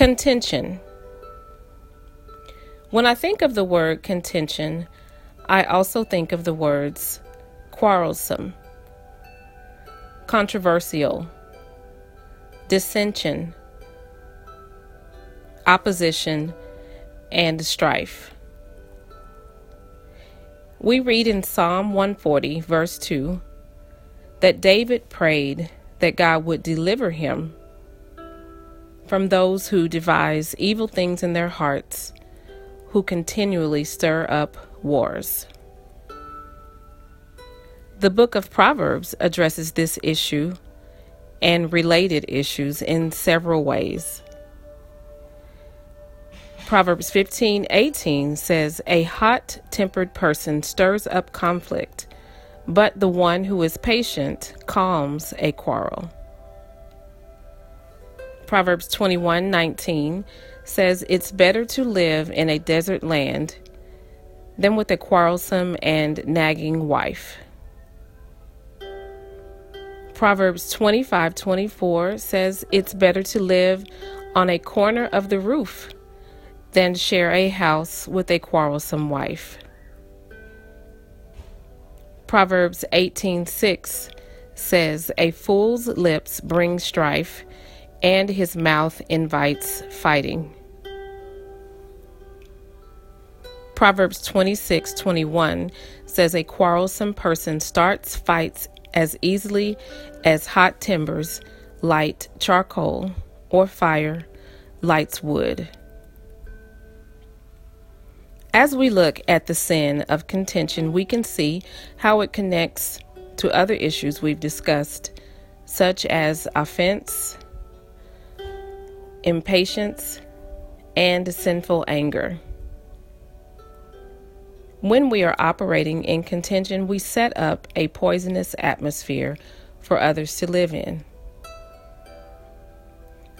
Contention. When I think of the word contention, I also think of the words quarrelsome, controversial, dissension, opposition, and strife. We read in Psalm 140, verse 2, that David prayed that God would deliver him from those who devise evil things in their hearts, who continually stir up wars. The book of Proverbs addresses this issue and related issues in several ways. Proverbs 15:18 says, "A hot-tempered person stirs up conflict, but the one who is patient calms a quarrel." Proverbs 21:19 says, "It's better to live in a desert land than with a quarrelsome and nagging wife." Proverbs 25:24 says, "It's better to live on a corner of the roof than share a house with a quarrelsome wife. Proverbs 18:6 says, "A fool's lips bring strife, and his mouth invites fighting." Proverbs 26:21 says, "A quarrelsome person starts fights as easily as hot timbers light charcoal or fire lights wood." As we look at the sin of contention, we can see how it connects to other issues we've discussed, such as offense, impatience, and sinful anger. When we are operating in contention, we set up a poisonous atmosphere for others to live in.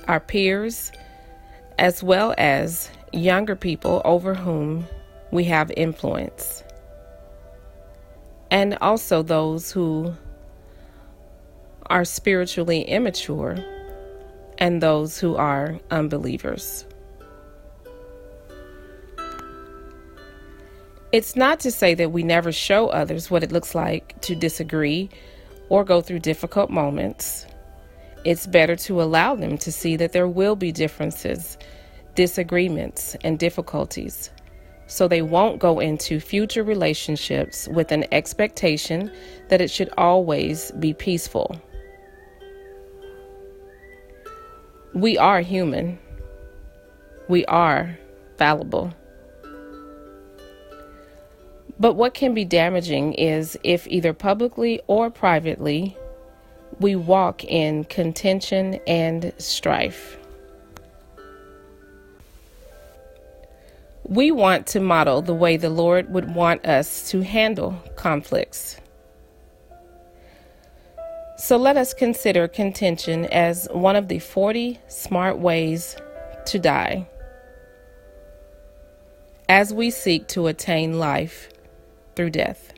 Our peers, as well as younger people over whom we have influence. And also those who are spiritually immature and those who are unbelievers. It's not to say that we never show others what it looks like to disagree or go through difficult moments. It's better to allow them to see that there will be differences, disagreements, and difficulties so they won't go into future relationships with an expectation that it should always be peaceful. We are human, we are fallible. But what can be damaging is if either publicly or privately we walk in contention and strife. We want to model the way the Lord would want us to handle conflicts. So let us consider contention as one of the 40 smart ways to die as we seek to attain life through death.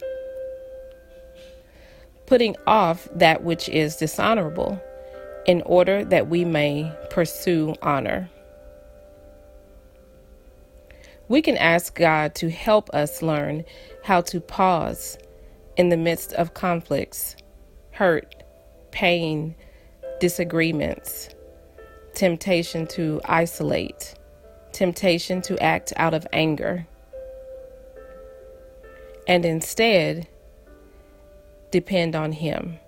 Putting off that which is dishonorable in order that we may pursue honor we can ask God to help us learn how to pause in the midst of conflicts, hurt, pain, disagreements, temptation to isolate, temptation to act out of anger, and instead depend on Him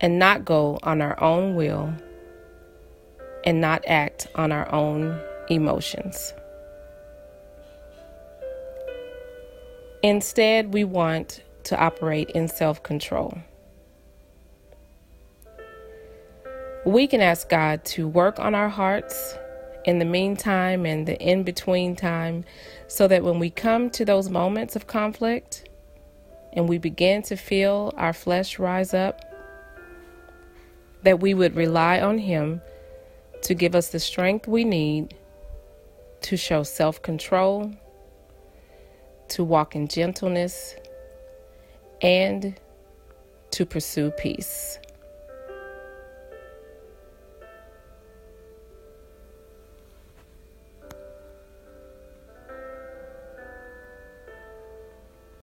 and not go on our own will and not act on our own emotions. Instead, we want to operate in self control. We can ask God to work on our hearts in the meantime and the in between time so that when we come to those moments of conflict and we begin to feel our flesh rise up, that we would rely on Him to give us the strength we need to show self control to walk in gentleness, and to pursue peace.